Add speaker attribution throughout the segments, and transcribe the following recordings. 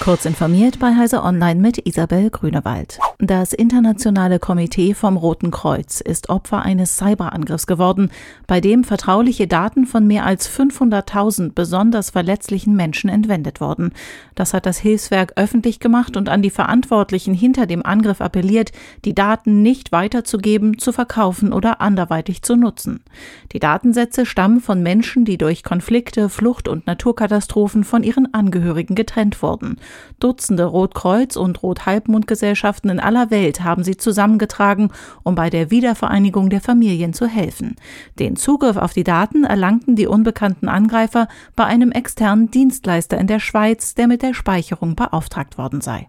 Speaker 1: Kurz informiert bei Heise Online mit Isabel Grünewald. Das Internationale Komitee vom Roten Kreuz ist Opfer eines Cyberangriffs geworden, bei dem vertrauliche Daten von mehr als 500.000 besonders verletzlichen Menschen entwendet wurden. Das hat das Hilfswerk öffentlich gemacht und an die Verantwortlichen hinter dem Angriff appelliert, die Daten nicht weiterzugeben, zu verkaufen oder anderweitig zu nutzen. Die Datensätze stammen von Menschen, die durch Konflikte, Flucht und Naturkatastrophen von ihren Angehörigen getrennt wurden. Dutzende Rotkreuz- und Rothalbmondgesellschaften in aller Welt haben sie zusammengetragen, um bei der Wiedervereinigung der Familien zu helfen. Den Zugriff auf die Daten erlangten die unbekannten Angreifer bei einem externen Dienstleister in der Schweiz, der mit der Speicherung beauftragt worden sei.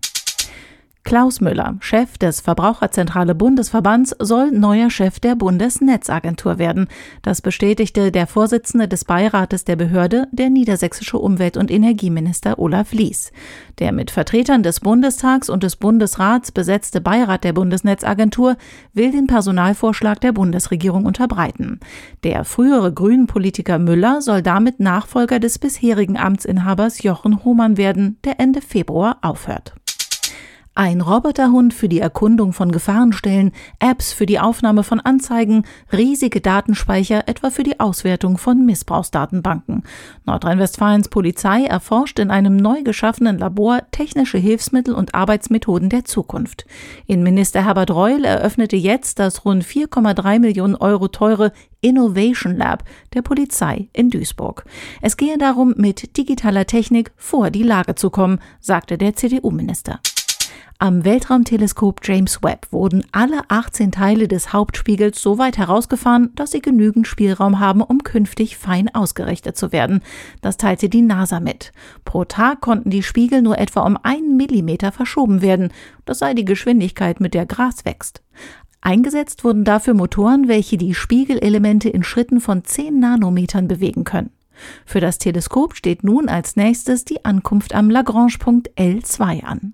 Speaker 1: Klaus Müller, Chef des Verbraucherzentrale Bundesverbands, soll neuer Chef der Bundesnetzagentur werden. Das bestätigte der Vorsitzende des Beirates der Behörde, der niedersächsische Umwelt- und Energieminister Olaf Lies. Der mit Vertretern des Bundestags und des Bundesrats besetzte Beirat der Bundesnetzagentur will den Personalvorschlag der Bundesregierung unterbreiten. Der frühere Grünen-Politiker Müller soll damit Nachfolger des bisherigen Amtsinhabers Jochen Hohmann werden, der Ende Februar aufhört. Ein Roboterhund für die Erkundung von Gefahrenstellen, Apps für die Aufnahme von Anzeigen, riesige Datenspeicher etwa für die Auswertung von Missbrauchsdatenbanken. Nordrhein-Westfalens Polizei erforscht in einem neu geschaffenen Labor technische Hilfsmittel und Arbeitsmethoden der Zukunft. Innenminister Herbert Reul eröffnete jetzt das rund 4,3 Millionen Euro teure Innovation Lab der Polizei in Duisburg. Es gehe darum, mit digitaler Technik vor die Lage zu kommen, sagte der CDU-Minister. Am Weltraumteleskop James Webb wurden alle 18 Teile des Hauptspiegels so weit herausgefahren, dass sie genügend Spielraum haben, um künftig fein ausgerichtet zu werden. Das teilte die NASA mit. Pro Tag konnten die Spiegel nur etwa um einen Millimeter verschoben werden. Das sei die Geschwindigkeit, mit der Gras wächst. Eingesetzt wurden dafür Motoren, welche die Spiegelelemente in Schritten von 10 Nanometern bewegen können. Für das Teleskop steht nun als nächstes die Ankunft am Lagrange-Punkt L2 an.